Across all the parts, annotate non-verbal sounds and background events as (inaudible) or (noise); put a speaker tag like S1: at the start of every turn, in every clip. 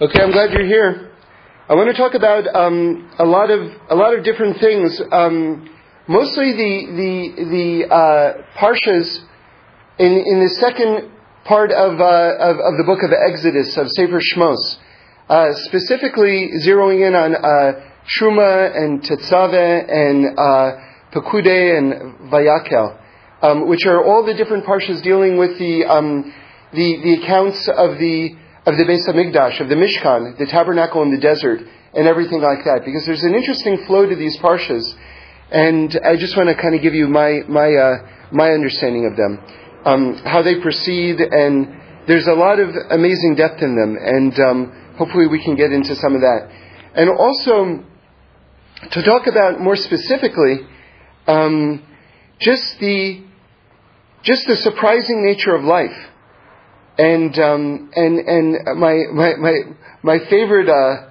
S1: Okay, I'm glad you're here. I want to talk about um, a lot of a lot of different things. Um, mostly the the the uh, parshas in in the second part of, uh, of, of the book of Exodus of Sefer Shmos, uh, specifically zeroing in on uh, Truma and Tetzaveh and uh, Pekude and Vayakel, um, which are all the different parshas dealing with the um, the the accounts of the of the Beis Hamikdash, of the Mishkan, the tabernacle in the desert, and everything like that. Because there's an interesting flow to these parshas, and I just want to kind of give you my my uh, my understanding of them, um, how they proceed, and there's a lot of amazing depth in them, and um, hopefully we can get into some of that, and also to talk about more specifically, um, just the just the surprising nature of life and um, and and my my my my favorite uh,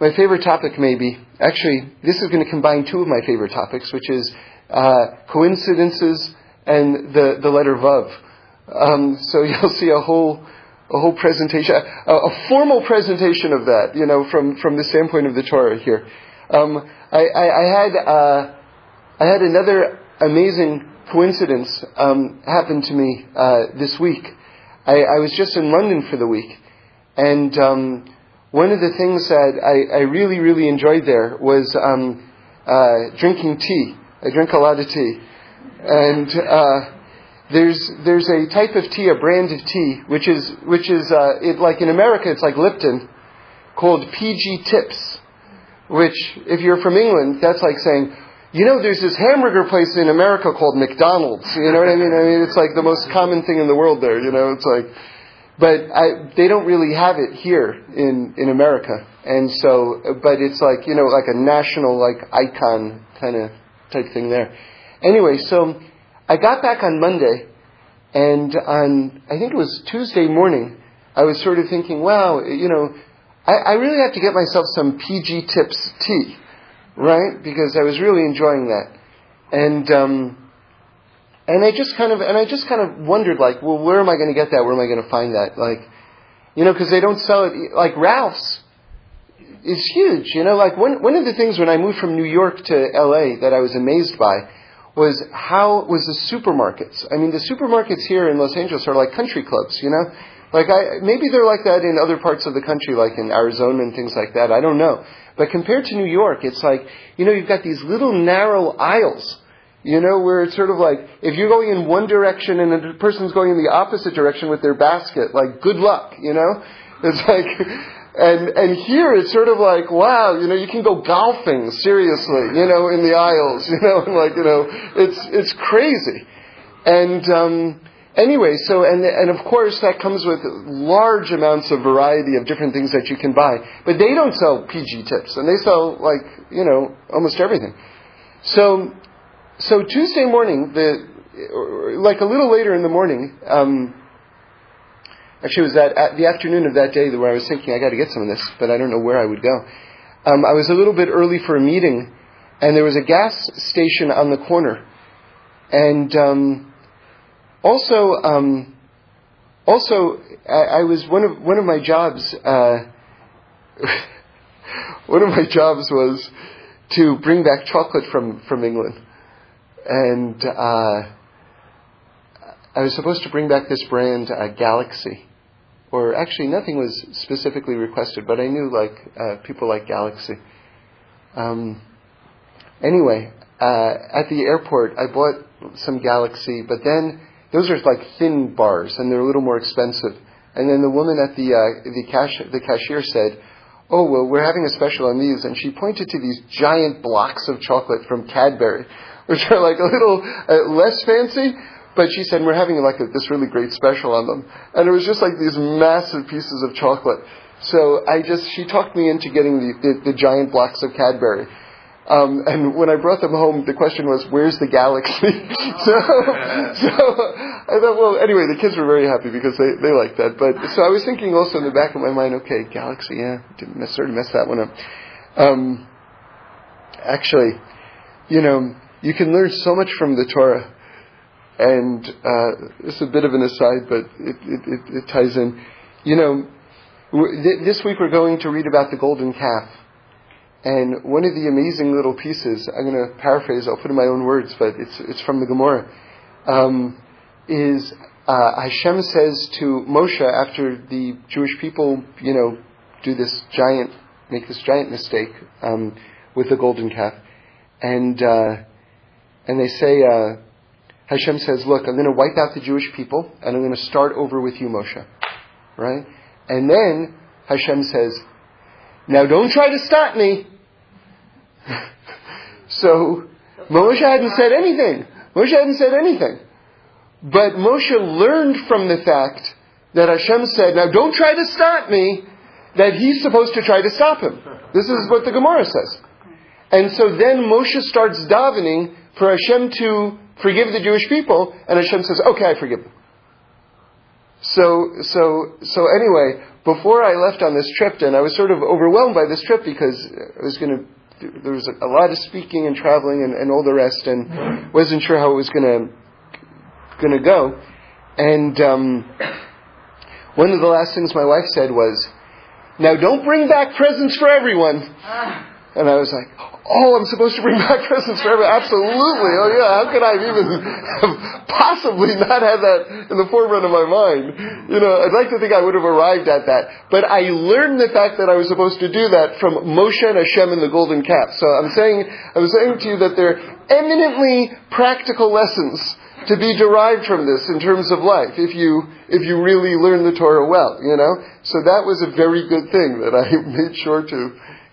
S1: my favorite topic maybe actually this is going to combine two of my favorite topics, which is uh, coincidences and the the letter vav. Um, so (laughs) you'll see a whole a whole presentation, a, a, formal presentation of that, you know, from from the standpoint of the Torah here. Um, I, I, I, had uh, I had another amazing coincidence um, happen to me uh, this week. I, I was just in London for the week, and um, one of the things that I, I really, really enjoyed there was um, uh, drinking tea. I drink a lot of tea, and uh, there's there's a type of tea, a brand of tea, which is which is uh, it, like in America, it's like Lipton, called PG Tips. Which, if you're from England, that's like saying, you know, there's this hamburger place in America called McDonald's. You know what I mean? I mean, it's like the most common thing in the world there. You know, it's like, but I, they don't really have it here in in America, and so, but it's like you know, like a national like icon kind of type thing there. Anyway, so I got back on Monday, and on I think it was Tuesday morning, I was sort of thinking, wow, you know, I, I really have to get myself some PG Tips tea right? Because I was really enjoying that, and um, and I just kind of and I just kind of wondered like, well, where am I going to get that? Where am I going to find that? Like, you know, because they don't sell it like Ralph's. is huge, you know. Like one one of the things when I moved from New York to L.A. that I was amazed by was how was the supermarkets. I mean, the supermarkets here in Los Angeles are like country clubs, you know. Like I, maybe they're like that in other parts of the country, like in Arizona and things like that. I don't know. But compared to New York, it's like, you know, you've got these little narrow aisles, you know, where it's sort of like, if you're going in one direction and a person's going in the opposite direction with their basket, like, good luck, you know? It's like, and, and here it's sort of like, wow, you know, you can go golfing, seriously, you know, in the aisles, (laughs) you know, and like, you know, it's, it's crazy. And, um, Anyway, so, and, and of course that comes with large amounts of variety of different things that you can buy. But they don't sell PG tips, and they sell like, you know, almost everything. So, so Tuesday morning, the, like a little later in the morning, um, actually it was that, at the afternoon of that day where I was thinking I gotta get some of this, but I don't know where I would go. Um, I was a little bit early for a meeting, and there was a gas station on the corner. And, um, also, um, also, I, I, was one of one of my jobs. Uh, (laughs) one of my jobs was to bring back chocolate from from England, and uh, I was supposed to bring back this brand, uh, Galaxy. Or actually, nothing was specifically requested, but I knew like uh, people like Galaxy. Um, anyway, uh, at the airport, I bought some Galaxy, but then those are like thin bars, and they're a little more expensive. And then the woman at the uh, the cash the cashier said, "Oh well, we're having a special on these," and she pointed to these giant blocks of chocolate from Cadbury, (laughs) which are like a little uh, less fancy. But she said we're having like a, this really great special on them, and it was just like these massive pieces of chocolate. So I just she talked me into getting the, the, the giant blocks of Cadbury. Um, and when I brought them home, the question was, "Where's the galaxy?" (laughs) so, (laughs) so I thought, well, anyway, the kids were very happy because they they liked that. But so I was thinking also in the back of my mind, okay, galaxy, yeah, didn't necessarily mess that one up. Um, actually, you know, you can learn so much from the Torah, and uh, this is a bit of an aside, but it it, it, it ties in. You know, This week we're going to read about the golden calf. And one of the amazing little pieces, I'm going to paraphrase, I'll put in my own words, but it's, it's from the Gemara, um, is uh, Hashem says to Moshe after the Jewish people, you know, do this giant, make this giant mistake um, with the golden calf, and uh, and they say, uh, Hashem says, look, I'm going to wipe out the Jewish people, and I'm going to start over with you, Moshe, right? And then Hashem says, now don't try to stop me. (laughs) so Moshe hadn't said anything. Moshe hadn't said anything. But Moshe learned from the fact that Hashem said, now don't try to stop me, that he's supposed to try to stop him. This is what the Gemara says. And so then Moshe starts davening for Hashem to forgive the Jewish people, and Hashem says, okay, I forgive them. So, so, so anyway, before I left on this trip, and I was sort of overwhelmed by this trip because I was going to there was a, lot of speaking and traveling and, and all the rest, and wasn't sure how it was going to go. And um, one of the last things my wife said was, "Now don't bring back presents for everyone." And I was like, oh, I'm supposed to bring (laughs) back presents for everyone. Absolutely. Oh yeah, how could I even have possibly not had that in the forefront of my mind? You know, I'd like to think I would have arrived at that. But I learned the fact that I was supposed to do that from Moshe and Hashem in the golden calf. So I'm saying, I'm saying to you that they're eminently practical lessons to be derived from this in terms of life if you if you really learn the Torah well, you know. So that was a very good thing that I (laughs) made sure to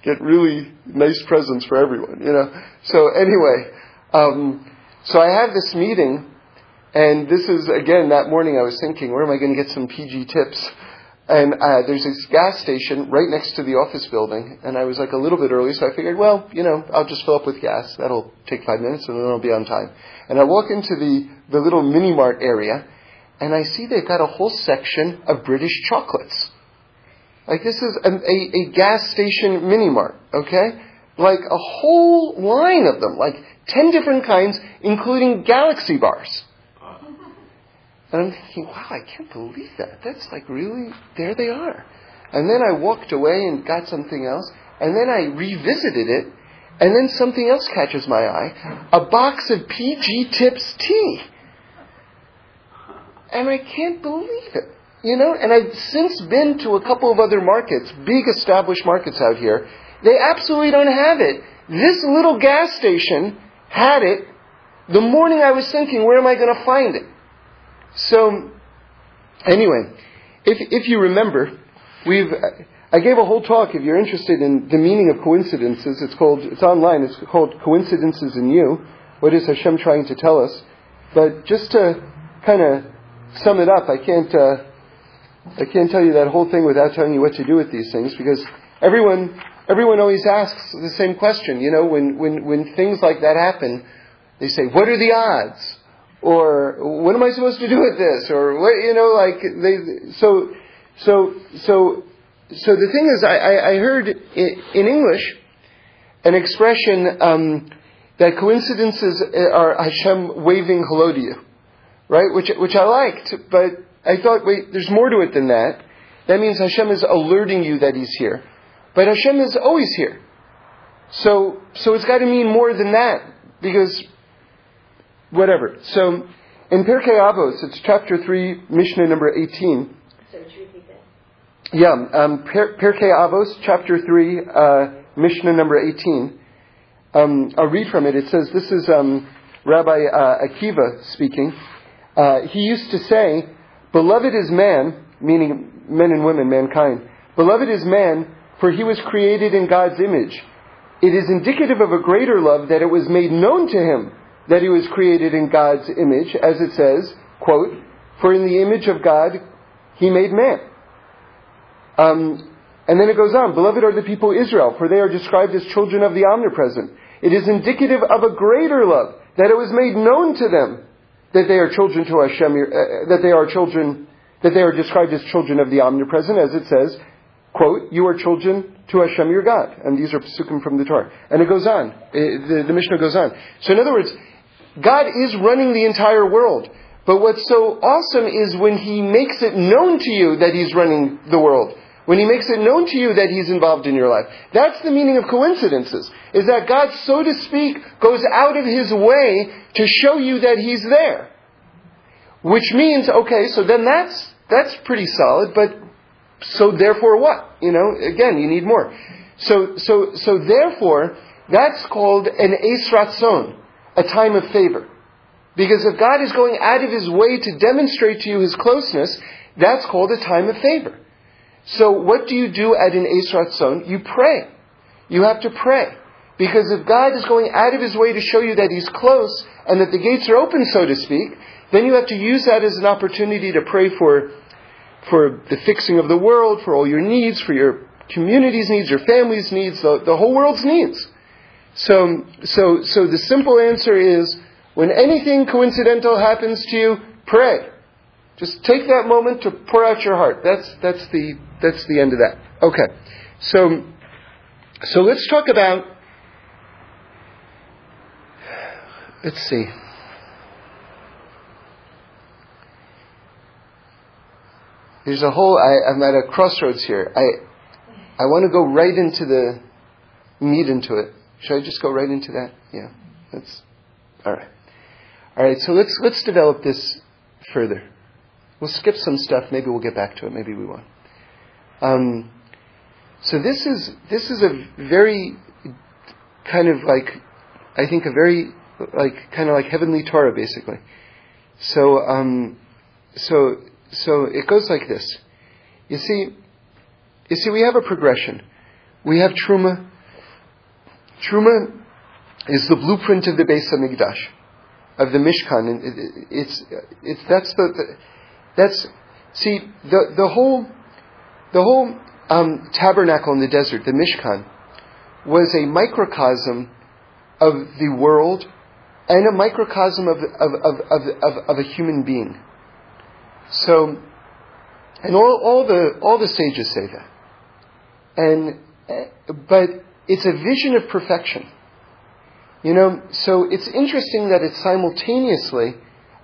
S1: get really nice presents for everyone, you know. So anyway, um, so I have this meeting, and this is again that morning I was thinking, where am I going to get some PG tips? And uh, there's this gas station right next to the office building, and I was like a little bit early, so I figured, well, you know, I'll just fill up with gas. That'll take five minutes, and then I'll be on time. And I walk into the the little mini mart area, and I see they've got a whole section of British chocolates. Like this is a, a, a gas station mini mart, okay? Like a whole line of them, like 10 different kinds, including galaxy bars. And I'm thinking, wow, I can't believe that. That's like really, there they are. And then I walked away and got something else, and then I revisited it, and then something else catches my eye a box of PG Tips tea. And I can't believe it. You know, and I've since been to a couple of other markets, big established markets out here. They absolutely don't have it. This little gas station had it the morning I was thinking, where am I going to find it? So, anyway, if, if you remember, we've, I gave a whole talk, if you're interested in the meaning of coincidences, it's called, it's online, it's called Coincidences in You. What is Hashem trying to tell us? But just to kind of sum it up, I can't, uh, I can't tell you that whole thing without telling you what to do with these things because everyone, everyone always asks the same question. You know, when, when, when things like that happen, they say, what are the odds? Or what am I supposed to do with this? Or what, you know, like they, so, so, so, so the thing is, I, I, heard in, in English an expression um, that coincidences are Hashem waving hello to you, right? Which, which I liked, but I thought, wait, there's more to it than that. That means Hashem is alerting you that He's here. But Hashem is always here. So, so it's got to mean more than that. Because, whatever. So, in Pirkei Avos, it's chapter 3, Mishnah number 18. Yeah, um, Pirkei Avos, chapter 3, uh, Mishnah number 18. Um, I'll read from it. It says, this is um, Rabbi uh, Akiva speaking. Uh, he used to say, Beloved is man, meaning men and women, mankind. Beloved is man, for he was created in God's image. It is indicative of a greater love that it was made known to him that he was created in God's image, as it says, quote, For in the image of God he made man. Um, and then it goes on, Beloved are the people Israel, for they are described as children of the omnipresent. It is indicative of a greater love that it was made known to them that they are children to Hashem, uh, that they are children, that they are described as children of the omnipresent, as it says, quote, you are children to Hashem your God. And these are psukim from the Torah. And it goes on. It, the, the Mishnah goes on. So in other words, God is running the entire world. But what's so awesome is when He makes it known to you that He's running the world. When he makes it known to you that he's involved in your life. That's the meaning of coincidences, is that God, so to speak, goes out of his way to show you that he's there. Which means, okay, so then that's, that's pretty solid, but so therefore what? You know, again, you need more. So, so, so therefore, that's called an Eis Ratzon, a time of favor. Because if God is going out of his way to demonstrate to you his closeness, that's called a time of favor. So what do you do at an Eis Ratzon? You pray. You have to pray. Because if God is going out of his way to show you that he's close and that the gates are open, so to speak, then you have to use that as an opportunity to pray for, for the fixing of the world, for all your needs, for your community's needs, your family's needs, the, the whole world's needs. So, so, so the simple answer is, when anything coincidental happens to you, pray. Just take that moment to pour out your heart. That's, that's, the, that's the end of that. Okay. So, so let's talk about, let's see. There's a whole, I, I'm at a crossroads here. I, I want to go right into the meat into it. Should I just go right into that? Yeah. That's, alright. Alright, so let's, let's develop this further. We'll skip some stuff. Maybe we'll get back to it. Maybe we won't. Um, so this is this is a very kind of like I think a very like kind of like heavenly Torah basically. So um, so so it goes like this. You see, you see, we have a progression. We have truma. Truma is the blueprint of the Beis Hamikdash, of the Mishkan, and it, it's it's that's the, the that's see the the whole the whole um, tabernacle in the desert, the Mishkan, was a microcosm of the world and a microcosm of of of of, a human being. So, and all, all the all the sages say that, and but it's a vision of perfection. You know, so it's interesting that it's simultaneously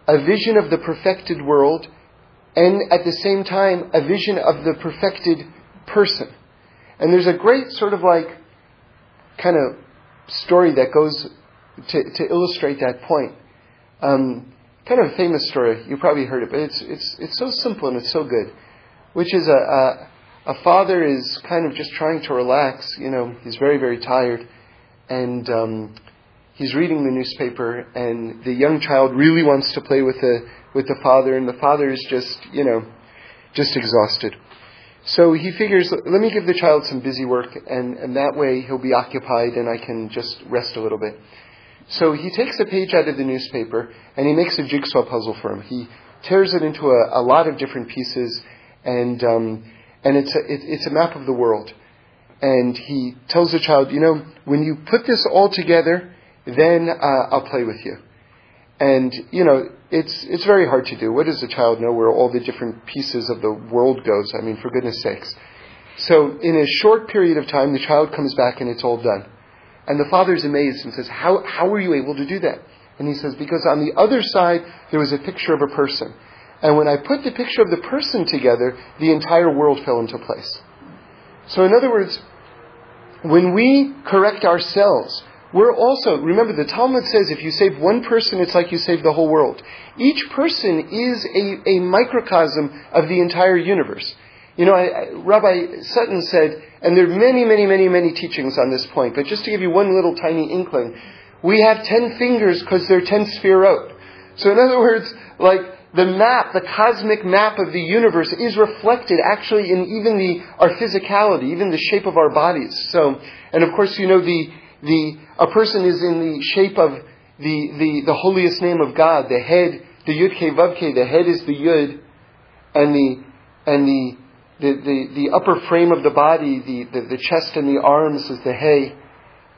S1: a vision of the perfected world and at the same time a vision of the perfected person. And there's a great sort of like kind of story that goes to, to illustrate that point. Um, kind of a famous story. You probably heard it, but it's it's it's so simple and it's so good. Which is a, a a father is kind of just trying to relax. You know, he's very very tired, and um, he's reading the newspaper, and the young child really wants to play with the with the father, and the father is just, you know, just exhausted. So he figures, let me give the child some busy work, and, and that way he'll be occupied and I can just rest a little bit. So he takes a page out of the newspaper and he makes a jigsaw puzzle for him. He tears it into a, a lot of different pieces, and um, and it's a, it, it's a map of the world. And he tells the child, you know, when you put this all together, then uh, I'll play with you. And you know, it's it's very hard to do. What does a child know where all the different pieces of the world goes? I mean, for goodness sakes. So in a short period of time, the child comes back and it's all done. And the father's amazed and says, "How how were you able to do that?" And he says, "Because on the other side there was a picture of a person, and when I put the picture of the person together, the entire world fell into place." So in other words, when we correct ourselves, we're also, remember the Talmud says if you save one person, it's like you save the whole world. Each person is a, a microcosm of the entire universe. You know, I, I, Rabbi Sutton said, and there are many, many, many, many teachings on this point, but just to give you one little tiny inkling, we have ten fingers because they're ten sefirot. So in other words, like, the map, the cosmic map of the universe is reflected actually in even the, our physicality, even the shape of our bodies. So, and of course, you know, the, the, a person is in the shape of the, the, the holiest name of God, the head, the Yud Ke Vav Ke, the head is the Yud, and the, and the, the, the, the upper frame of the body, the, the, the chest and the arms is the Hey,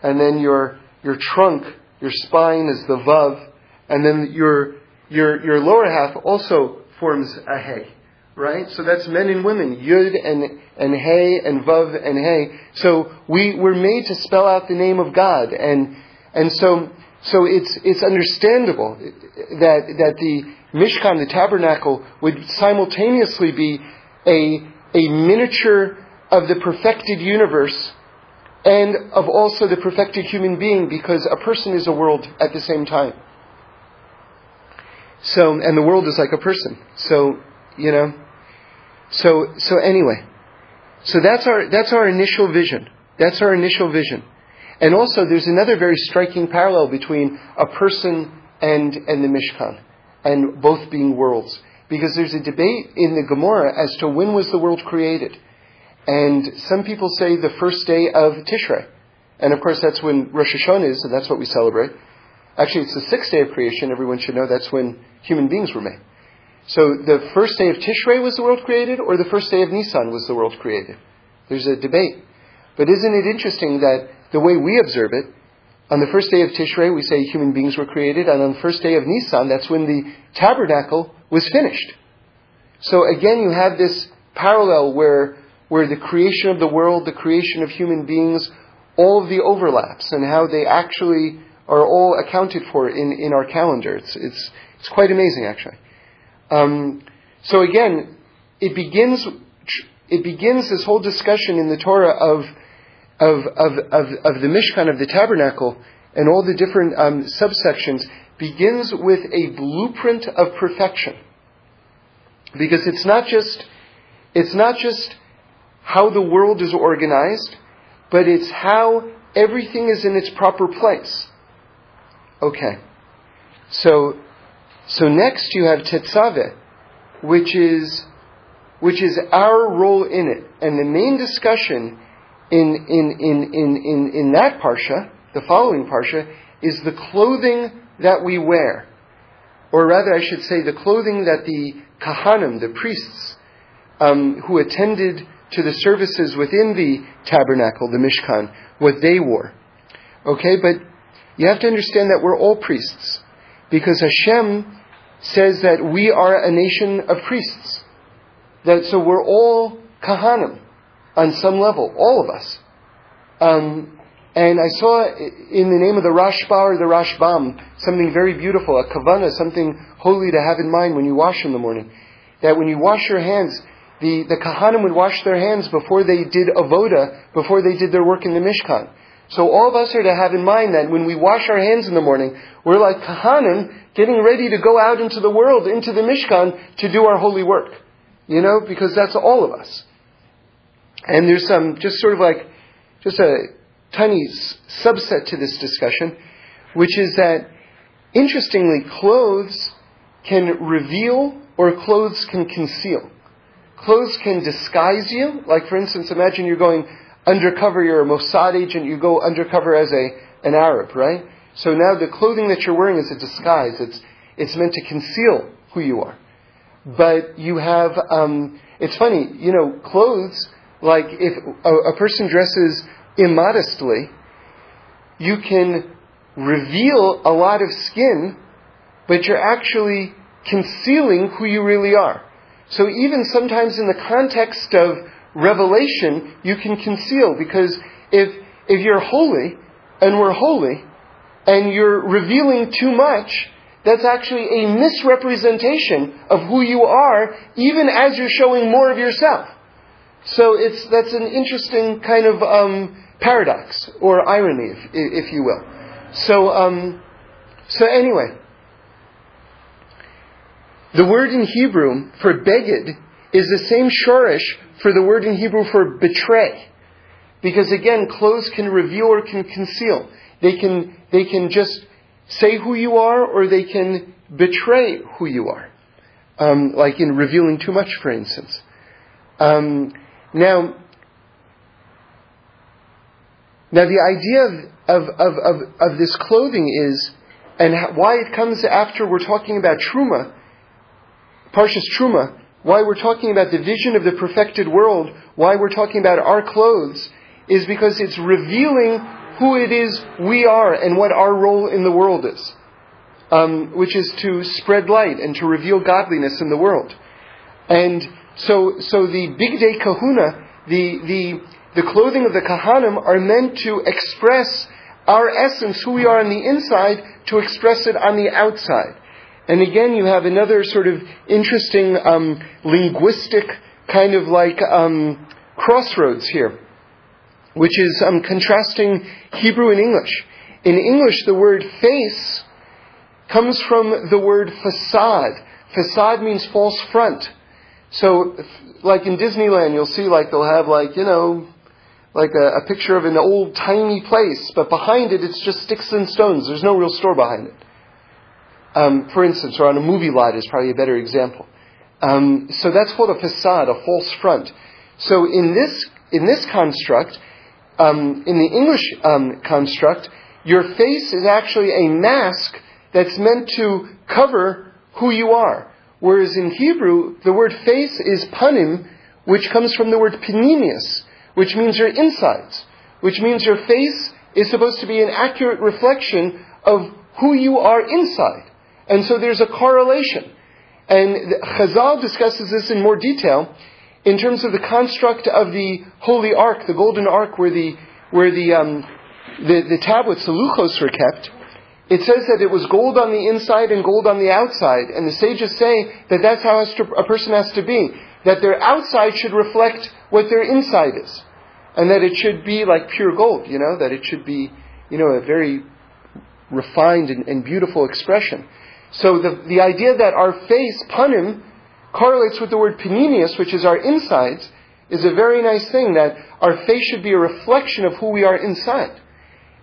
S1: and then your, your trunk, your spine is the Vav, and then your, your, your lower half also forms a Hey right? So that's men and women, Yud and, and Hey and Vav and Hey. So we were made to spell out the name of God. And, and so, so it's, it's understandable that, that the Mishkan, the tabernacle, would simultaneously be a, a miniature of the perfected universe and of also the perfected human being because a person is a world at the same time. So, and the world is like a person. So, you know, so, so anyway, so that's our, that's our initial vision. That's our initial vision. And also there's another very striking parallel between a person and, and the Mishkan, and both being worlds. Because there's a debate in the Gemara as to when was the world created. And some people say the first day of Tishrei. And of course, that's when Rosh Hashanah is, and that's what we celebrate. Actually, it's the sixth day of creation. Everyone should know that's when human beings were made. So the first day of Tishrei was the world created, or the first day of Nisan was the world created? There's a debate. But isn't it interesting that the way we observe it, on the first day of Tishrei, we say human beings were created, and on the first day of Nisan, that's when the tabernacle was finished. So again, you have this parallel where where the creation of the world, the creation of human beings, all of the overlaps and how they actually are all accounted for in, in our calendar. It's, it's, it's quite amazing, actually. Um, so again, it begins, it begins this whole discussion in the Torah of, of, of, of, of the Mishkan, of the tabernacle, and all the different um, subsections, begins with a blueprint of perfection. Because it's not just, it's not just how the world is organized, but it's how everything is in its proper place. Okay. So, so next you have Tetzaveh, which is, which is our role in it. And the main discussion in, in, in, in, in, in that Parsha, the following Parsha, is the clothing that we wear. Or rather, I should say, the clothing that the Kahanim, the priests, um, who attended to the services within the tabernacle, the Mishkan, what they wore. Okay, but you have to understand that we're all priests. Because Hashem says that we are a nation of priests. That so we're all kahanim on some level, all of us. Um, and I saw in the name of the Rashba or the Rashbam something very beautiful, a kavana, something holy to have in mind when you wash in the morning. That when you wash your hands, the, the Kahanim would wash their hands before they did avoda, before they did their work in the Mishkan. So all of us are to have in mind that when we wash our hands in the morning, we're like Kahanim getting ready to go out into the world, into the Mishkan, to do our holy work. You know, because that's all of us. And there's some, just sort of like, just a tiny subset to this discussion, which is that, interestingly, clothes can reveal or clothes can conceal. Clothes can disguise you. Like, for instance, imagine you're going undercover, you're a Mossad agent, you go undercover as a, an Arab, right? So now the clothing that you're wearing is a disguise. It's, it's meant to conceal who you are. But you have, um, it's funny, you know, clothes, like if a, a person dresses immodestly, you can reveal a lot of skin, but you're actually concealing who you really are. So even sometimes in the context of revelation, you can conceal because if, if you're holy and we're holy and you're revealing too much, that's actually a misrepresentation of who you are, even as you're showing more of yourself. So it's, that's an interesting kind of um, paradox or irony, if, if you will. So, um, so anyway, the word in Hebrew for beged is the same shorish for the word in Hebrew for betray. Because again, clothes can reveal or can conceal. They can, they can just say who you are or they can betray who you are. Um, like in revealing too much, for instance. Um, now, now the idea of, of, of, of, this clothing is, and why it comes after we're talking about truma, Parshas Truma, why we're talking about the vision of the perfected world, why we're talking about our clothes, is because it's revealing who it is we are and what our role in the world is, um, which is to spread light and to reveal godliness in the world. And so, so the bigdei kehuna, the, the, the clothing of the kahanim are meant to express our essence, who we are on the inside, to express it on the outside. And again, you have another sort of interesting um, linguistic kind of like um, crossroads here, which is um, contrasting Hebrew and English. In English, the word face comes from the word facade. Facade means false front. So, like in Disneyland, you'll see like they'll have like, you know, like a, a, picture of an old tiny place, but behind it it's just sticks and stones. There's no real store behind it. Um, for instance, or on a movie lot is probably a better example. Um, so that's called a facade, a false front. So in this in this construct, um, in the English um, construct, your face is actually a mask that's meant to cover who you are. Whereas in Hebrew, the word face is panim, which comes from the word pnimius, which means your insides, which means your face is supposed to be an accurate reflection of who you are inside. And so there's a correlation. And Chazal discusses this in more detail in terms of the construct of the Holy Ark, the Golden Ark, where the, where the, um, the, the tablets, the luchos, were kept. It says that it was gold on the inside and gold on the outside. And the sages say that that's how a person has to be. That their outside should reflect what their inside is and that it should be like pure gold, you know, that it should be, you know, a very refined and, and beautiful expression. So the, the idea that our face, panim, correlates with the word pnimius, which is our insides, is a very nice thing, that our face should be a reflection of who we are inside.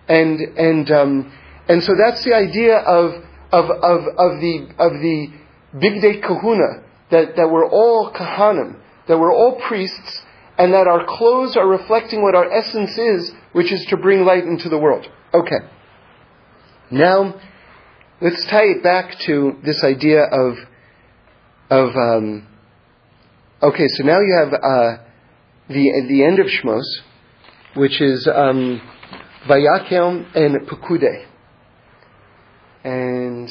S1: And, and, um, and so that's the idea of, of, of, of the, of the bigdei kehuna, that, that we're all kahanim, that we're all priests, and that our clothes are reflecting what our essence is, which is to bring light into the world. Okay. Now, let's tie it back to this idea of, of um, okay, so now you have uh, the, the end of Shmos, which is um, and Pekude. And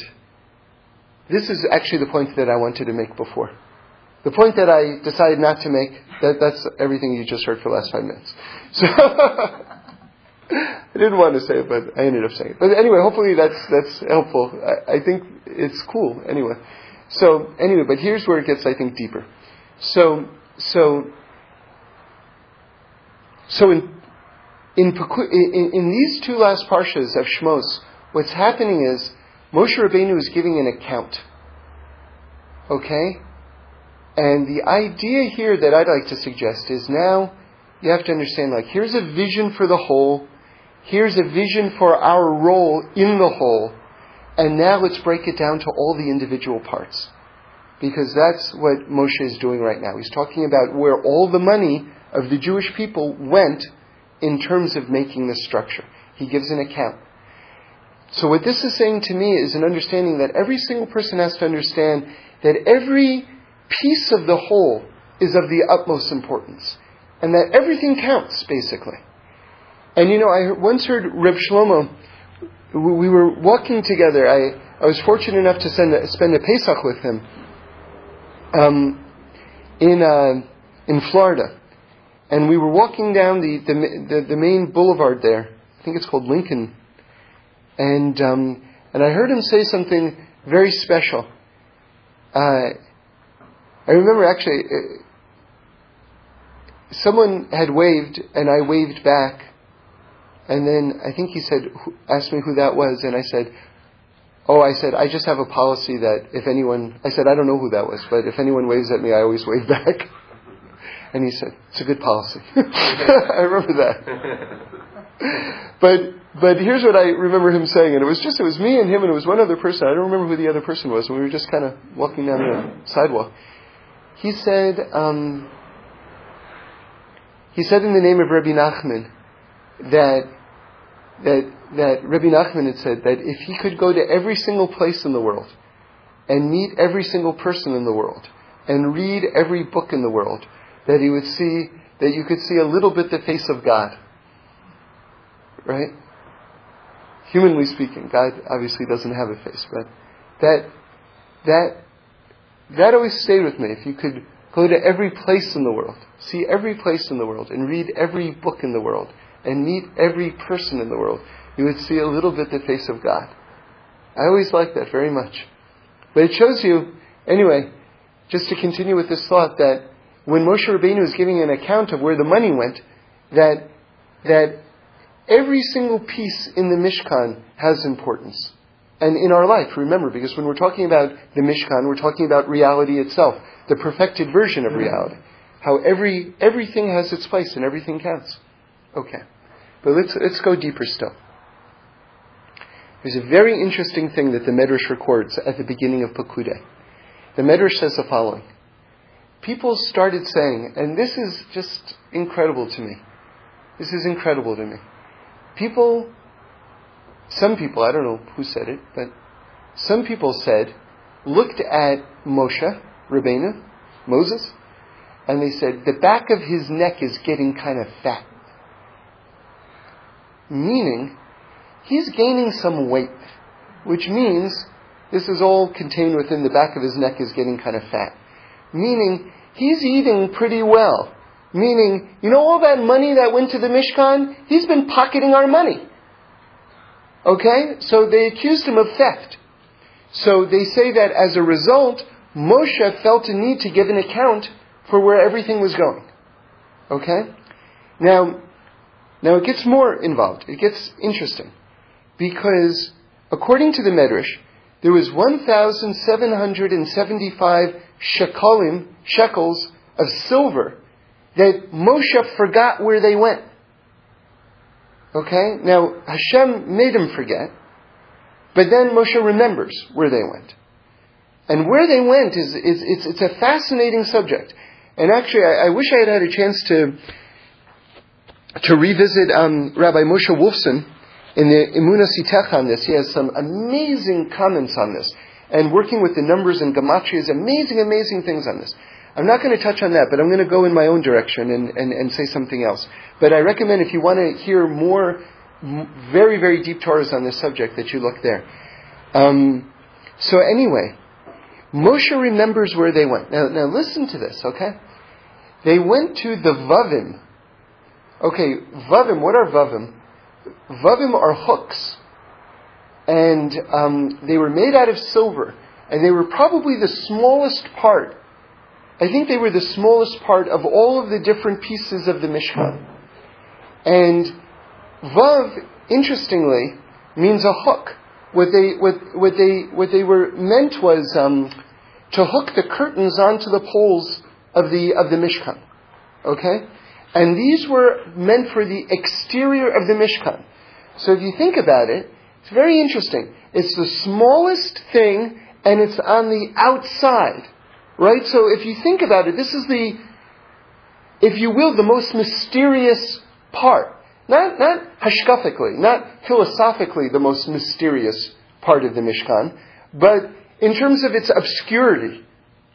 S1: this is actually the point that I wanted to make before. The point that I decided not to make, that, that's everything you just heard for the last five minutes. So, (laughs) I didn't want to say it, but I ended up saying it. But anyway, hopefully that's, that's helpful. I, I think it's cool, anyway. So, anyway, but here's where it gets, I think, deeper. So, so, so in, in, in, in these two last parshas of Shmos, what's happening is Moshe Rabbeinu is giving an account. Okay? And the idea here that I'd like to suggest is now you have to understand like, here's a vision for the whole, here's a vision for our role in the whole, and now let's break it down to all the individual parts. Because that's what Moshe is doing right now. He's talking about where all the money of the Jewish people went in terms of making this structure. He gives an account. So what this is saying to me is an understanding that every single person has to understand that every piece of the whole is of the utmost importance. And that everything counts, basically. And you know, I once heard Reb Shlomo, we were walking together. I, I was fortunate enough to send, spend a Pesach with him um, in, uh, in Florida. And we were walking down the, the, the, the, main boulevard there. I think it's called Lincoln. And, um, and I heard him say something very special. Uh, I remember actually, uh, someone had waved, and I waved back, and then I think he said, asked me who that was, and I said, Oh, I said, I just have a policy that if anyone, I said, I don't know who that was, but if anyone waves at me, I always wave back. (laughs) And he said, it's a good policy. (laughs) I remember that. (laughs) but, but here's what I remember him saying, and it was just, it was me and him, and it was one other person. I don't remember who the other person was, and we were just kind of walking down the sidewalk he said, um, he said in the name of Rabbi Nachman that, that, that Rabbi Nachman had said that if he could go to every single place in the world and meet every single person in the world and read every book in the world, that he would see, that you could see a little bit the face of God. Right? Humanly speaking, God obviously doesn't have a face, but that, that that always stayed with me. If you could go to every place in the world, see every place in the world, and read every book in the world, and meet every person in the world, you would see a little bit the face of God. I always liked that very much. But it shows you, anyway, just to continue with this thought, that when Moshe Rabbeinu is giving an account of where the money went, that, that every single piece in the Mishkan has importance. And in our life, remember, because when we're talking about the Mishkan, we're talking about reality itself, the perfected version of reality. How every, everything has its place and everything counts. Okay. But let's, let's go deeper still. There's a very interesting thing that the Medrash records at the beginning of Pekudei. The Medrash says the following. People started saying, and this is just incredible to me. This is incredible to me. People, some people, I don't know who said it, but some people said, looked at Moshe, Rabbeinu, Moses, and they said, the back of his neck is getting kind of fat. Meaning, he's gaining some weight, which means this is all contained within the back of his neck is getting kind of fat. Meaning, he's eating pretty well. Meaning, you know all that money that went to the Mishkan? He's been pocketing our money. Okay? So they accused him of theft. So they say that as a result, Moshe felt a need to give an account for where everything was going. Okay? Now, now it gets more involved. It gets interesting. Because according to the Medrash, there was 1,775 shekalim, shekels of silver that Moshe forgot where they went. Okay? Now, Hashem made him forget, but then Moshe remembers where they went. And where they went is, is it's, it's a fascinating subject. And actually, I, I, wish I had had a chance to, to revisit um, Rabbi Moshe Wolfson in the Emunas Itecha on this. He has some amazing comments on this. And working with the numbers and gematria is amazing, amazing things on this. I'm not going to touch on that, but I'm going to go in my own direction and, and, and say something else. But I recommend if you want to hear more very, very deep Torahs on this subject that you look there. Um, so anyway, Moshe remembers where they went. Now, now listen to this, okay? They went to the Vavim. Okay, Vavim, what are Vavim? Vavim are hooks. And um, they were made out of silver. And they were probably the smallest part. I think they were the smallest part of all of the different pieces of the Mishkan. And Vav, interestingly, means a hook. What they, what, what they, what they were meant was um, to hook the curtains onto the poles of the, of the Mishkan. Okay? And these were meant for the exterior of the Mishkan. So if you think about it, it's very interesting. It's the smallest thing and it's on the outside. Right? So if you think about it, this is the, if you will, the most mysterious part. Not, not hashkafically, not philosophically the most mysterious part of the Mishkan, but in terms of its obscurity,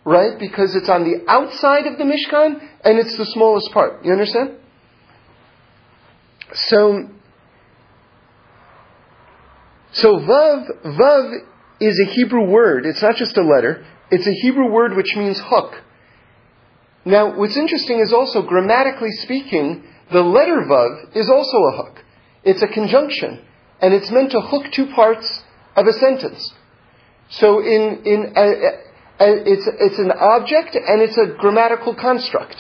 S1: right? Because it's on the outside of the Mishkan and it's the smallest part. You understand? So, so vav, vav is a Hebrew word. It's not just a letter. It's a Hebrew word which means hook. Now, what's interesting is also, grammatically speaking, the letter vav is also a hook. It's a conjunction, and it's meant to hook two parts of a sentence. So in, in a, a, it's, it's an object and it's a grammatical construct,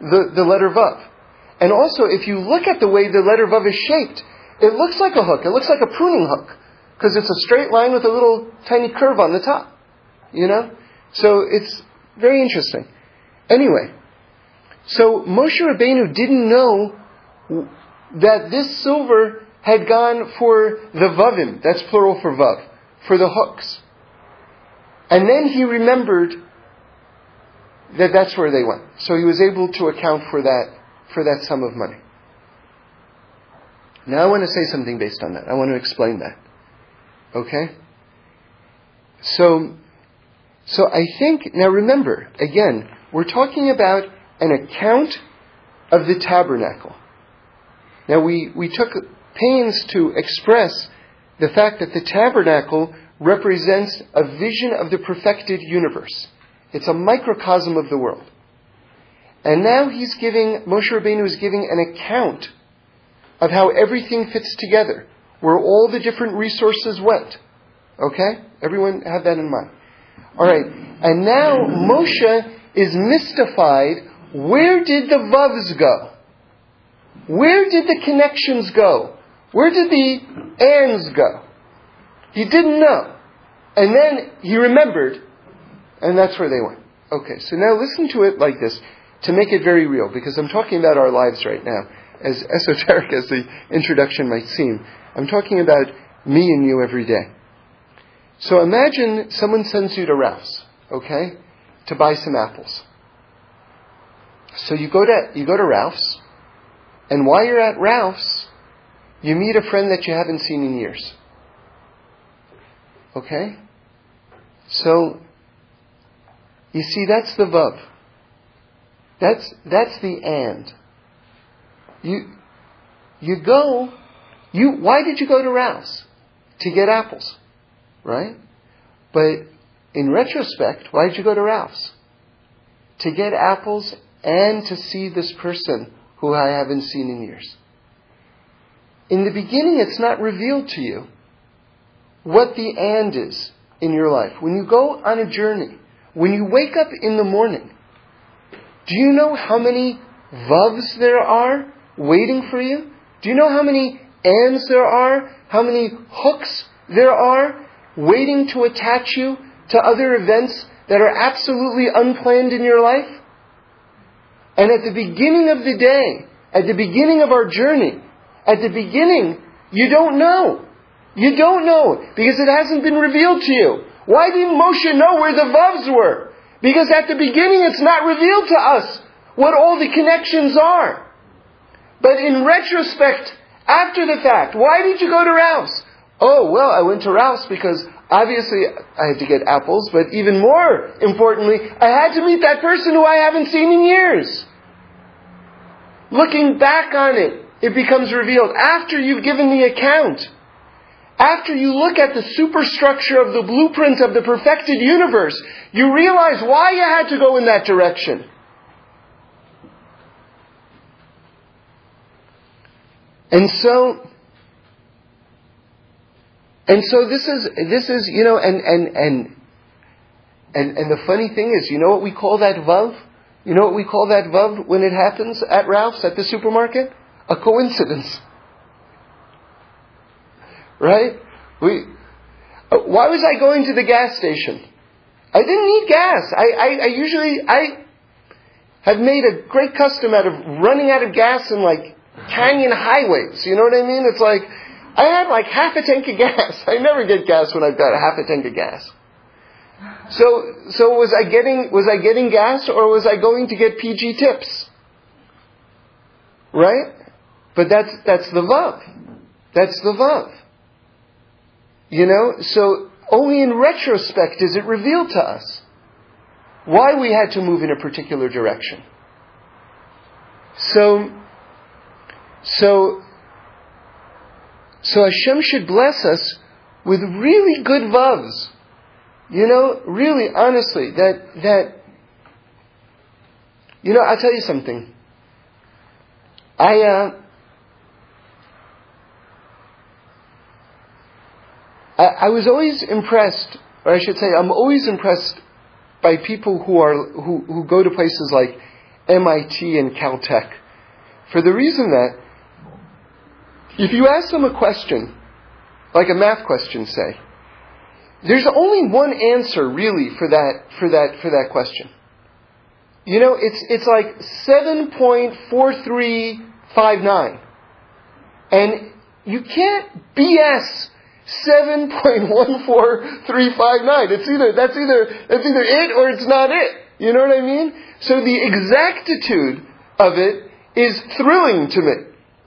S1: the, the letter vav. And also, if you look at the way the letter vav is shaped, it looks like a hook. It looks like a pruning hook because it's a straight line with a little tiny curve on the top. You know? So it's very interesting. Anyway, so Moshe Rabbeinu didn't know that this silver had gone for the vavim, that's plural for vav, for the hooks. And then he remembered that that's where they went. So he was able to account for that, for that sum of money. Now I want to say something based on that. I want to explain that. Okay? So, so I think, now remember, again, we're talking about an account of the tabernacle. Now we, we took pains to express the fact that the tabernacle represents a vision of the perfected universe. It's a microcosm of the world. And now he's giving, Moshe Rabbeinu is giving an account of how everything fits together, where all the different resources went. Okay? Everyone have that in mind. Alright. And now Moshe is mystified where did the vavs go? Where did the connections go? Where did the ands go? He didn't know. And then he remembered, and that's where they went. Okay, so now listen to it like this to make it very real, because I'm talking about our lives right now, as (laughs) esoteric as the introduction might seem. I'm talking about me and you every day. So imagine someone sends you to Ralph's, okay, to buy some apples. So you go to you go to Ralph's, and while you're at Ralph's, you meet a friend that you haven't seen in years. Okay? So you see that's the vav. That's that's the and. You you go you why did you go to Ralph's? To get apples. Right? But in retrospect, why did you go to Ralph's? To get apples and to see this person who I haven't seen in years. In the beginning, it's not revealed to you what the and is in your life. When you go on a journey, when you wake up in the morning, do you know how many vavs there are waiting for you? Do you know how many ands there are? How many hooks there are waiting to attach you to other events that are absolutely unplanned in your life? And at the beginning of the day, at the beginning of our journey, at the beginning, you don't know. You don't know because it hasn't been revealed to you. Why didn't Moshe know where the Vavs were? Because at the beginning it's not revealed to us what all the connections are. But in retrospect, after the fact, why did you go to Ralph's? Oh, well, I went to Ralph's because obviously I had to get apples, but even more importantly, I had to meet that person who I haven't seen in years. Looking back on it, it becomes revealed after you've given the account. After you look at the superstructure of the blueprint of the perfected universe, you realize why you had to go in that direction. And so, and so this is, this is, you know, and, and, and, and, and the funny thing is, you know what we call that vav? You know what we call that vav when it happens at Ralph's, at the supermarket? A coincidence. Right? We, uh, why was I going to the gas station? I didn't need gas. I, I, I usually, I have made a great custom out of running out of gas in like canyon highways. You know what I mean? It's like, I had like half a tank of gas. (laughs) I never get gas when I've got a half a tank of gas. So, so was I getting, was I getting gas or was I going to get PG tips? Right? But that's, that's the Vav. That's the Vav. You know, so only in retrospect is it revealed to us why we had to move in a particular direction. So, so, so Hashem should bless us with really good vavs. You know, really, honestly, that, that, you know, I'll tell you something. I, uh, I, I was always impressed, or I should say, I'm always impressed by people who are, who, who go to places like MIT and Caltech. For the reason that, if you ask them a question, like a math question, say, there's only one answer really for that for that for that question. You know, it's it's like seven point four three five nine, and you can't BS seven point one four three five nine. It's either that's either that's either it or it's not it. You know what I mean? So the exactitude of it is thrilling to me.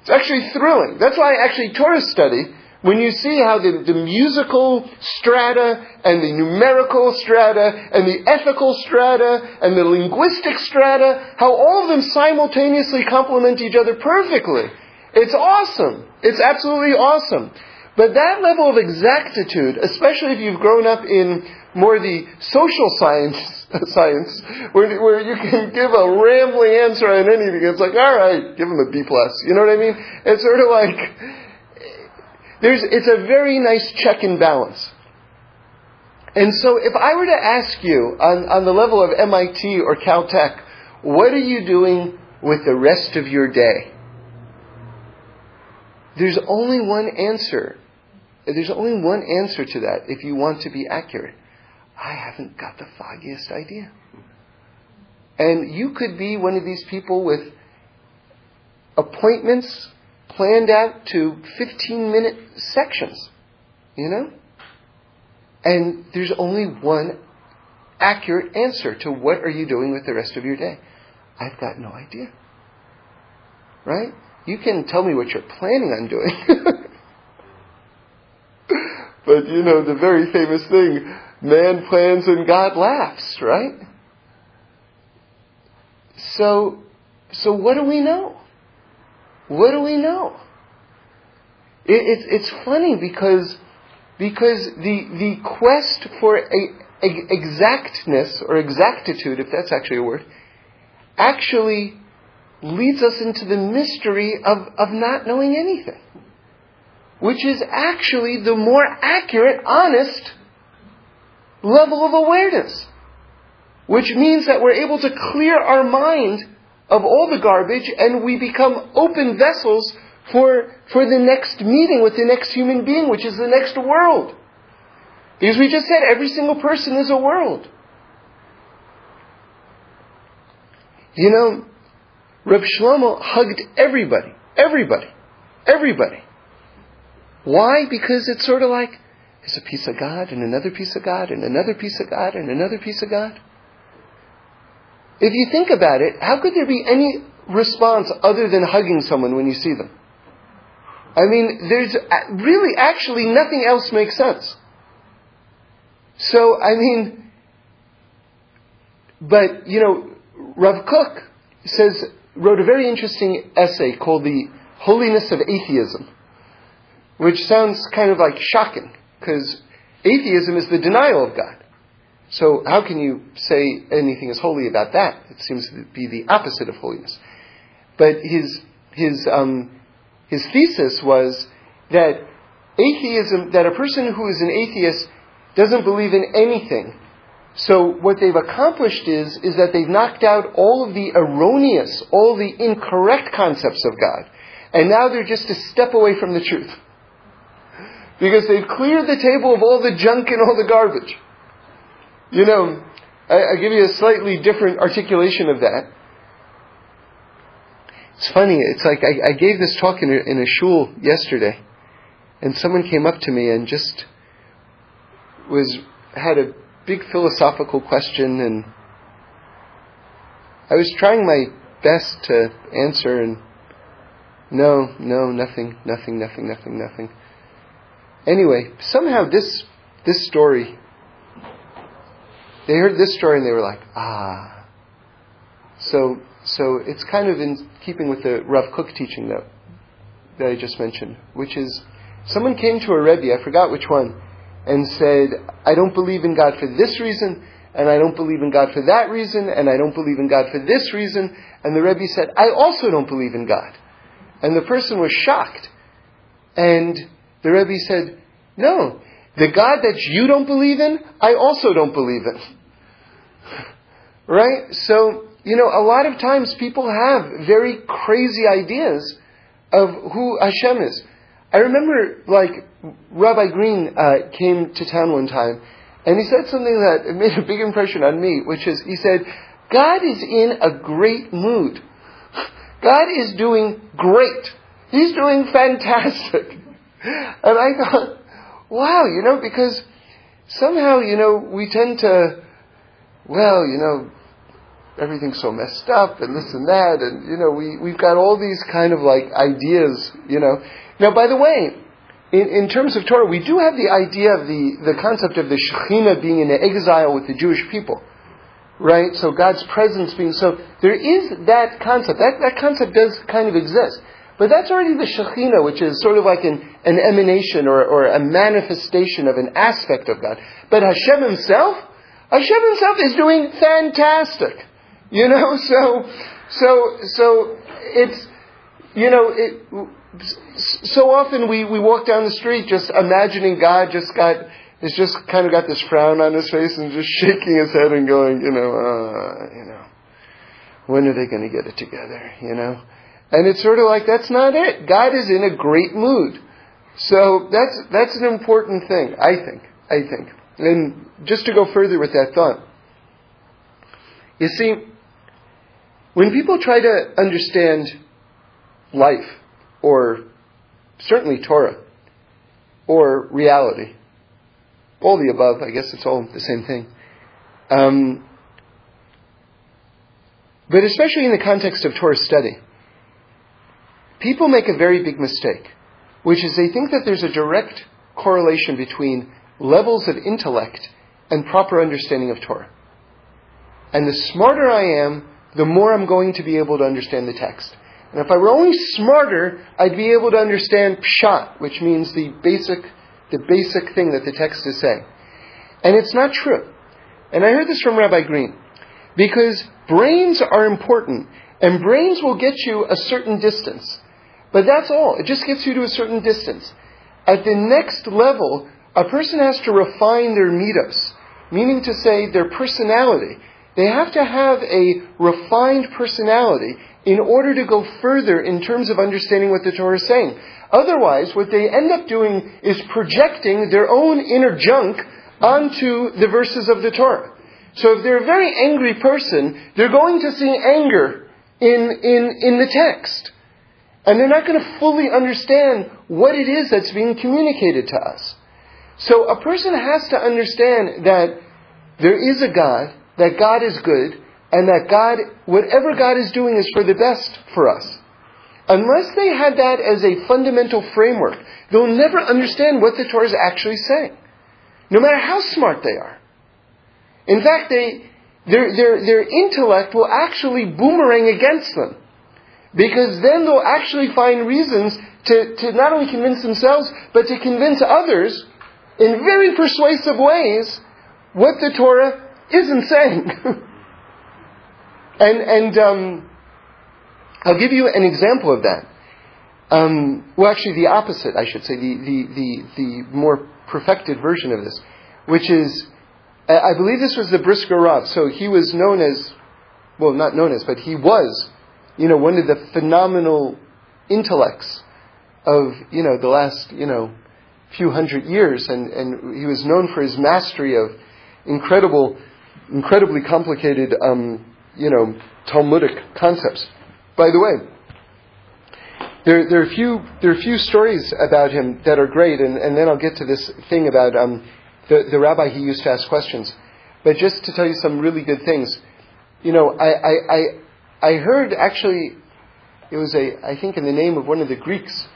S1: It's actually thrilling. That's why actually Torah study when you see how the, the musical strata and the numerical strata and the ethical strata and the linguistic strata, how all of them simultaneously complement each other perfectly. It's awesome. It's absolutely awesome. But that level of exactitude, especially if you've grown up in more the social science, (laughs) science, where, where you can give a rambling answer on anything, it's like, all right, give him a B plus. You know what I mean? It's sort of like, there's, it's a very nice check and balance. And so if I were to ask you on, on the level of MIT or Caltech, what are you doing with the rest of your day? There's only one answer. There's only one answer to that if you want to be accurate. I haven't got the foggiest idea. And you could be one of these people with appointments planned out to 15 minute sections, you know? And there's only one accurate answer to what are you doing with the rest of your day. I've got no idea. Right? You can tell me what you're planning on doing. (laughs) but you know, the very famous thing, man plans and God laughs, right? So, so what do we know? What do we know? It, it, it's funny because, because the, the quest for a, a, exactness or exactitude, if that's actually a word, actually leads us into the mystery of, of not knowing anything. Which is actually the more accurate, honest level of awareness. Which means that we're able to clear our mind of all the garbage and we become open vessels for, for the next meeting with the next human being, which is the next world. Because we just said every single person is a world. You know, Reb Shlomo hugged everybody, everybody, everybody. Why? Because it's sort of like there's a piece of God and another piece of God and another piece of God and another piece of God. If you think about it, how could there be any response other than hugging someone when you see them? I mean, there's really actually nothing else makes sense. So, I mean, but, you know, Rav Kook says, wrote a very interesting essay called The Holiness of Atheism, which sounds kind of like shocking, because atheism is the denial of God. So how can you say anything is holy about that? It seems to be the opposite of holiness. But his his um, his thesis was that atheism, that a person who is an atheist doesn't believe in anything. So what they've accomplished is is that they've knocked out all of the erroneous, all the incorrect concepts of God, and now they're just a step away from the truth. Because they've cleared the table of all the junk and all the garbage. You know, I, will give you a slightly different articulation of that. It's funny. It's like I, I gave this talk in a, in a shul yesterday, and someone came up to me and just was had a big philosophical question, and I was trying my best to answer, and no, no, nothing, nothing, nothing, nothing, nothing. Anyway, somehow this this story they heard this story and they were like, ah. So, so it's kind of in keeping with the Rav Kook teaching that, that I just mentioned, which is someone came to a Rebbe, I forgot which one, and said, I don't believe in God for this reason, and I don't believe in God for that reason, and I don't believe in God for this reason. And the Rebbe said, I also don't believe in God. And the person was shocked. And the Rebbe said, No, the God that you don't believe in, I also don't believe in. (laughs) right? So, you know, a lot of times people have very crazy ideas of who Hashem is. I remember, like, Rabbi Green uh, came to town one time, and he said something that (laughs) made a big impression on me, which is, he said, God is in a great mood. (laughs) God is doing great. He's doing fantastic. And I thought, wow, you know, because somehow, you know, we tend to, well, you know, everything's so messed up and this and that, and, you know, we, we've got all these kind of like ideas, you know. Now, by the way, in, in terms of Torah, we do have the idea of the, the concept of the Shekhinah being in exile with the Jewish people. Right? So God's presence being so there is that concept. That that concept does kind of exist. But that's already the Shekhinah, which is sort of like an, an emanation or, or a manifestation of an aspect of God. But Hashem himself, Hashem himself is doing fantastic. You know, (laughs) so, so, so it's, you know, it, so often we, we walk down the street just imagining God just got, has just kind of got this frown on his face and just (laughs) shaking his head and going, you know, uh, you know, when are they going to get it together, you know? And it's sort of like, that's not it. God is in a great mood. So that's, that's an important thing, I think. I think. And just to go further with that thought, you see, when people try to understand life, or certainly Torah, or reality, all the above, I guess it's all the same thing. Um, but especially in the context of Torah study, people make a very big mistake, which is they think that there's a direct correlation between levels of intellect and proper understanding of Torah. And the smarter I am, the more I'm going to be able to understand the text. And if I were only smarter, I'd be able to understand pshat, which means the basic, the basic thing that the text is saying. And it's not true. And I heard this from Rabbi Green. Because brains are important, and brains will get you a certain distance. But that's all. It just gets you to a certain distance. At the next level, a person has to refine their middos, meaning to say their personality. They have to have a refined personality in order to go further in terms of understanding what the Torah is saying. Otherwise, what they end up doing is projecting their own inner junk onto the verses of the Torah. So if they're a very angry person, they're going to see anger in, in, in the text. And they're not going to fully understand what it is that's being communicated to us. So a person has to understand that there is a God, that God is good, and that God, whatever God is doing is for the best for us. Unless they had that as a fundamental framework, they'll never understand what the Torah is actually saying. No matter how smart they are. In fact, they, their, their, their intellect will actually boomerang against them. Because then they'll actually find reasons to, to not only convince themselves, but to convince others in very persuasive ways what the Torah isn't saying. (laughs) and and um, I'll give you an example of that. Um, well, actually, the opposite, I should say, the, the, the, the more perfected version of this, which is I believe this was the Brisker Rav. So he was known as, well, not known as, but he was, you know, one of the phenomenal intellects of, you know, the last, you know, few hundred years. And, and he was known for his mastery of incredible, incredibly complicated, um, you know, Talmudic concepts. By the way, there, there, are few, there are few stories about him that are great, and, and then I'll get to this thing about um, the, the rabbi he used to ask questions. But just to tell you some really good things, you know, I, I, I, I heard actually, it was a, I think in the name of one of the Greeks,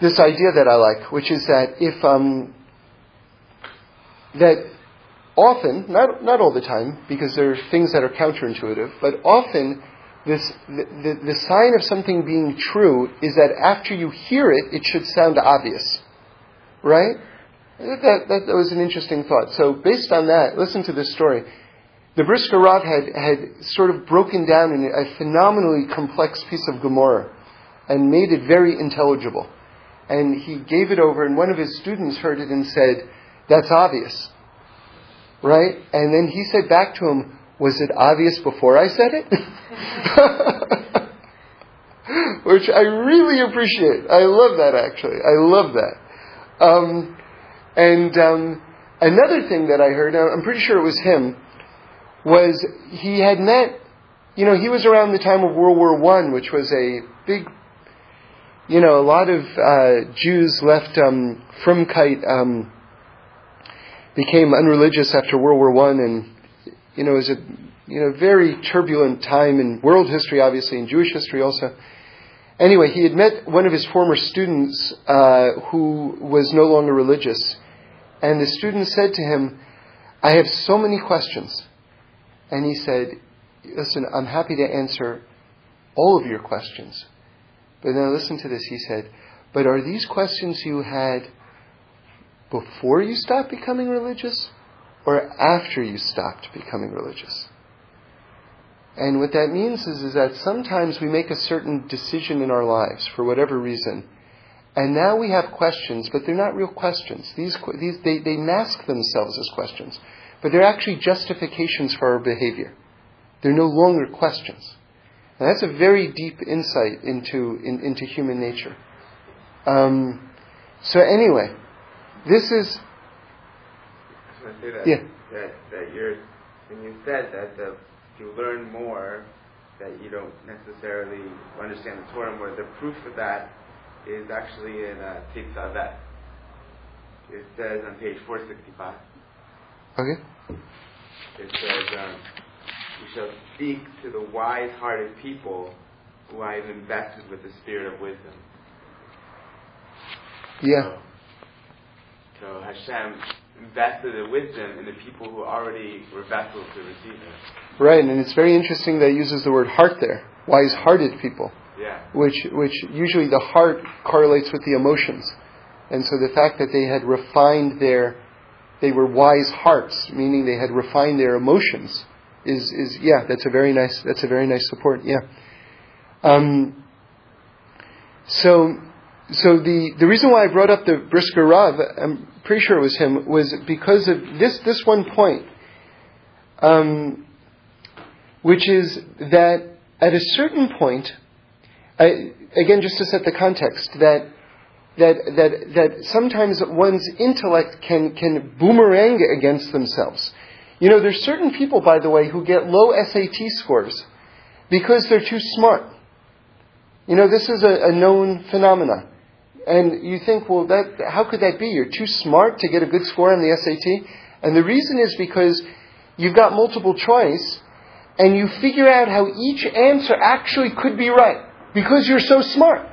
S1: this idea that I like, which is that if, um, that often, not, not all the time, because there are things that are counterintuitive, but often this, the, the, the sign of something being true is that after you hear it, it should sound obvious. Right? That, that, that, was an interesting thought. So, based on that, listen to this story. The Brisker Rav had, had sort of broken down in a phenomenally complex piece of Gemara and made it very intelligible. And he gave it over, and one of his students heard it and said, That's obvious. Right? And then he said back to him, Was it obvious before I said it? (laughs) Which I really appreciate. I love that actually. I love that. Um, and um, another thing that I heard, I'm pretty sure it was him, was he had met, you know, he was around the time of World War One, which was a big, you know, a lot of uh, Jews left um, Frumkeit, um, became unreligious after World War One, and you know, it was a you know very turbulent time in world history, obviously, in Jewish history also. Anyway, he had met one of his former students uh, who was no longer religious, and the student said to him, I have so many questions. And he said, Listen, I'm happy to answer all of your questions. But now listen to this. He said, But are these questions you had before you stopped becoming religious or after you stopped becoming religious? And what that means is, is that sometimes we make a certain decision in our lives for whatever reason, and now we have questions, but they're not real questions. These, these, they, they mask themselves as questions, but they're actually justifications for our behavior. They're no longer questions. And that's a very deep insight into, in, into human nature. Um, so anyway, this is.
S2: I just want to say that,
S1: Yeah.
S2: that, that you're, when you said that the, you learn more, that you don't necessarily understand the Torah more, the proof of that is actually in uh, Tetzaveh. It says on page 465,
S1: Okay?
S2: it says, um, you shall speak to the wise-hearted people who I have invested with the spirit of wisdom.
S1: Yeah.
S2: So Hashem invested the wisdom in the people who already were vessels to receive it.
S1: Right, and it's very interesting that it uses the word heart there. Wise hearted people.
S2: Yeah.
S1: Which which usually the heart correlates with the emotions. And so the fact that they had refined their they were wise hearts, meaning they had refined their emotions, is is yeah, that's a very nice that's a very nice support, yeah. Um, so so the, the reason why I brought up the Brisker Rav, I'm pretty sure it was him, was because of this this one point, um, which is that at a certain point, I, again, just to set the context, that that that that sometimes one's intellect can can boomerang against themselves. You know, there's certain people, by the way, who get low SAT scores because they're too smart. You know, this is a, a known phenomenon. And you think, well, that, how could that be? You're too smart to get a good score on the SAT? And the reason is because you've got multiple choice, and you figure out how each answer actually could be right because you're so smart.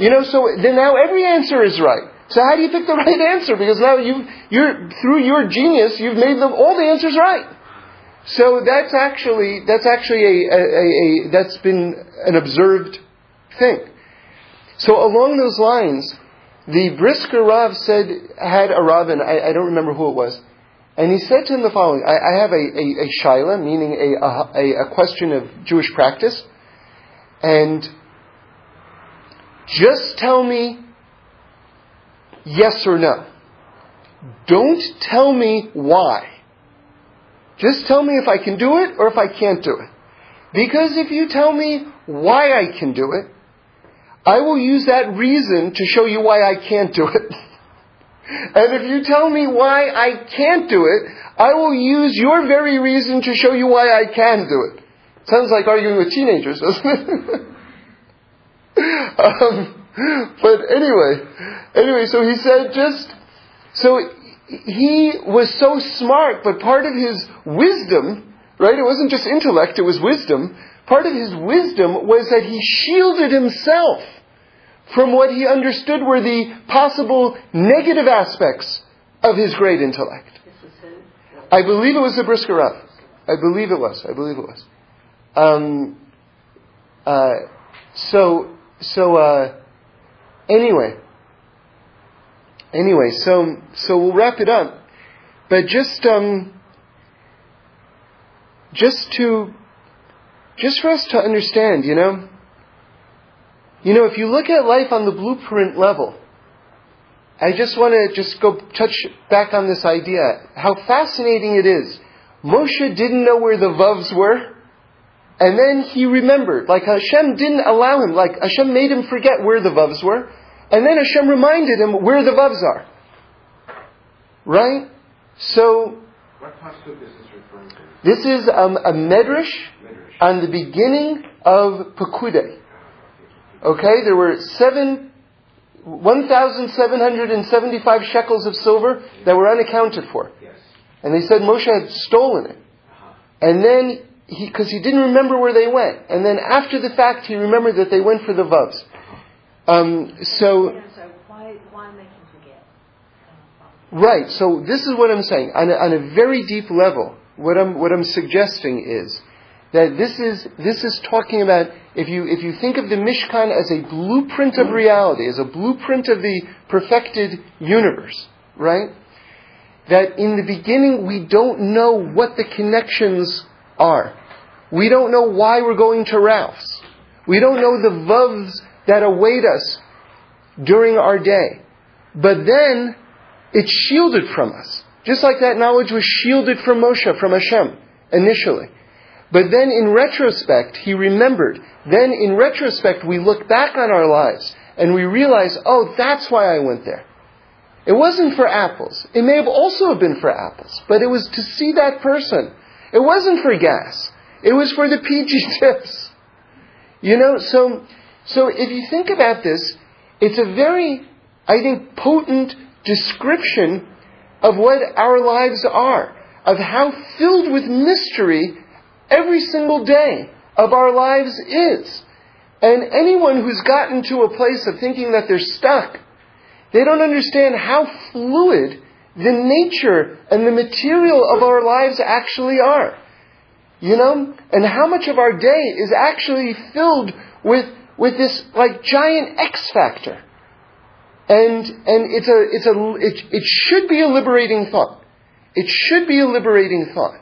S1: You know, so then now every answer is right. So how do you pick the (laughs) right answer? Because now you you're through your genius, you've made them all the answers right. So that's actually that's actually a, a, a, a that's been an observed thing. So along those lines, the Brisker Rav said had a rabbin, I, I don't remember who it was, and he said to him the following: I, I have a, a, a shaila, meaning a, a, a question of Jewish practice, and just tell me yes or no. Don't tell me why. Just tell me if I can do it or if I can't do it. Because if you tell me why I can do it, I will use that reason to show you why I can't do it. (laughs) and if you tell me why I can't do it, I will use your very reason to show you why I can do it. Sounds like arguing with teenagers, doesn't it? (laughs) (laughs) um, but anyway, anyway, so he said just, so he was so smart, but part of his wisdom, right, it wasn't just intellect, it was wisdom, part of his wisdom was that he shielded himself from what he understood were the possible negative aspects of his great intellect. I believe it was the Brisker Rav. I believe it was. I believe it was. Um, uh, so, so, uh, anyway, anyway, so, so we'll wrap it up. But just, um, just to, just for us to understand, you know, you know, if you look at life on the blueprint level, I just want to just go touch back on this idea, how fascinating it is. Moshe didn't know where the Vavs were, and then he remembered. Like Hashem didn't allow him, like Hashem made him forget where the Vavs were, and then Hashem reminded him where the Vavs are. Right? So,
S2: What pasuk is this referring to?
S1: this is um, a medrash
S2: Midrash.
S1: on the beginning of Pekudei. Okay, there were seven, 1,775 shekels of silver that were unaccounted for.
S2: Yes.
S1: And they said Moshe had stolen it.
S2: Uh-huh.
S1: And then, he, because he didn't remember where they went. And then after the fact, he remembered that they went for the Vavs. Um, so,
S3: Yeah, so why, why make him forget?
S1: right, so this is what I'm saying. On a, on a very deep level, what I'm, what I'm suggesting is that this is, this is talking about, if you, if you think of the Mishkan as a blueprint of reality, as a blueprint of the perfected universe, right? That in the beginning we don't know what the connections are. We don't know why we're going to Ralph's. We don't know the vavs that await us during our day. But then it's shielded from us. Just like that knowledge was shielded from Moshe, from Hashem, initially. But then in retrospect, he remembered. Then in retrospect, we look back on our lives and we realize, oh, that's why I went there. It wasn't for apples. It may have also been for apples, but it was to see that person. It wasn't for gas. It was for the (laughs) PG tips. You know, so, so if you think about this, it's a very, I think, potent description of what our lives are, of how filled with mystery every single day of our lives is. And anyone who's gotten to a place of thinking that they're stuck, they don't understand how fluid the nature and the material of our lives actually are. You know? And how much of our day is actually filled with, with this like giant X factor. And, and it's a, it's a, it, it should be a liberating thought. It should be a liberating thought.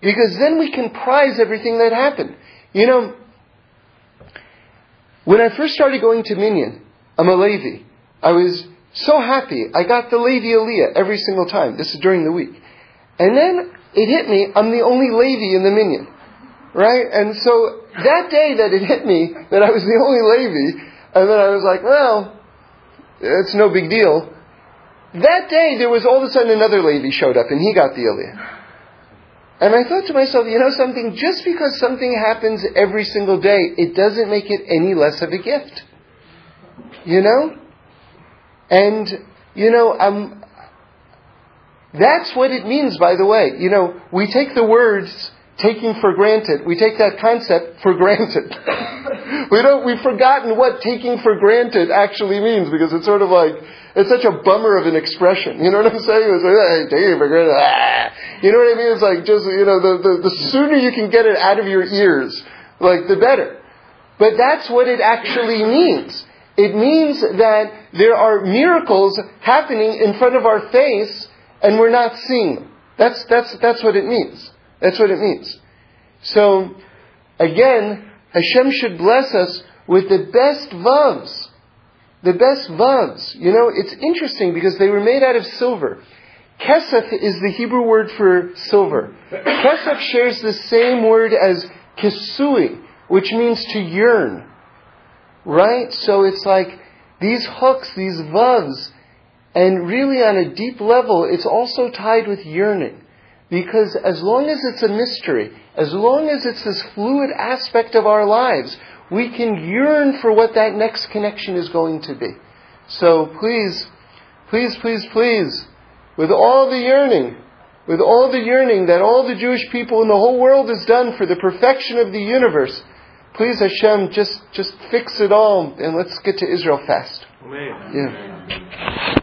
S1: Because then we can prize everything that happened. You know, when I first started going to Minyan, I'm a Levi. I was so happy. I got the Levi Aliyah every single time. This is during the week. And then it hit me, I'm the only Levi in the Minyan. Right? And so that day that it hit me that I was the only Levi, and then I was like, well, it's no big deal. That day there was all of a sudden another Levi showed up and he got the Aliyah. And I thought to myself, you know something, just because something happens every single day, it doesn't make it any less of a gift. You know? And, you know, um, that's what it means, by the way. You know, we take the words taking for granted, we take that concept for (laughs) granted. we don't, we've forgotten what taking for granted actually means because it's sort of like, it's such a bummer of an expression. You know what I'm saying? It's like, hey, taking for granted. Ah. You know what I mean? It's like just, you know, the, the, the sooner you can get it out of your ears, like the better. But that's what it actually means. It means that there are miracles happening in front of our face and we're not seeing them. That's, that's, that's what it means. That's what it means. So, again, Hashem should bless us with the best vavs. The best vavs. You know, it's interesting because they were made out of silver. Kesef is the Hebrew word for silver. Kesef shares the same word as kisui, which means to yearn. Right? So it's like these hooks, these vavs, and really on a deep level, it's also tied with yearning. Because as long as it's a mystery, as long as it's this fluid aspect of our lives, we can yearn for what that next connection is going to be. So please, please, please, please, with all the yearning, with all the yearning that all the Jewish people in the whole world has done for the perfection of the universe, please Hashem, just, just fix it all and let's get to Israel fast.
S2: Amen.
S1: Yeah.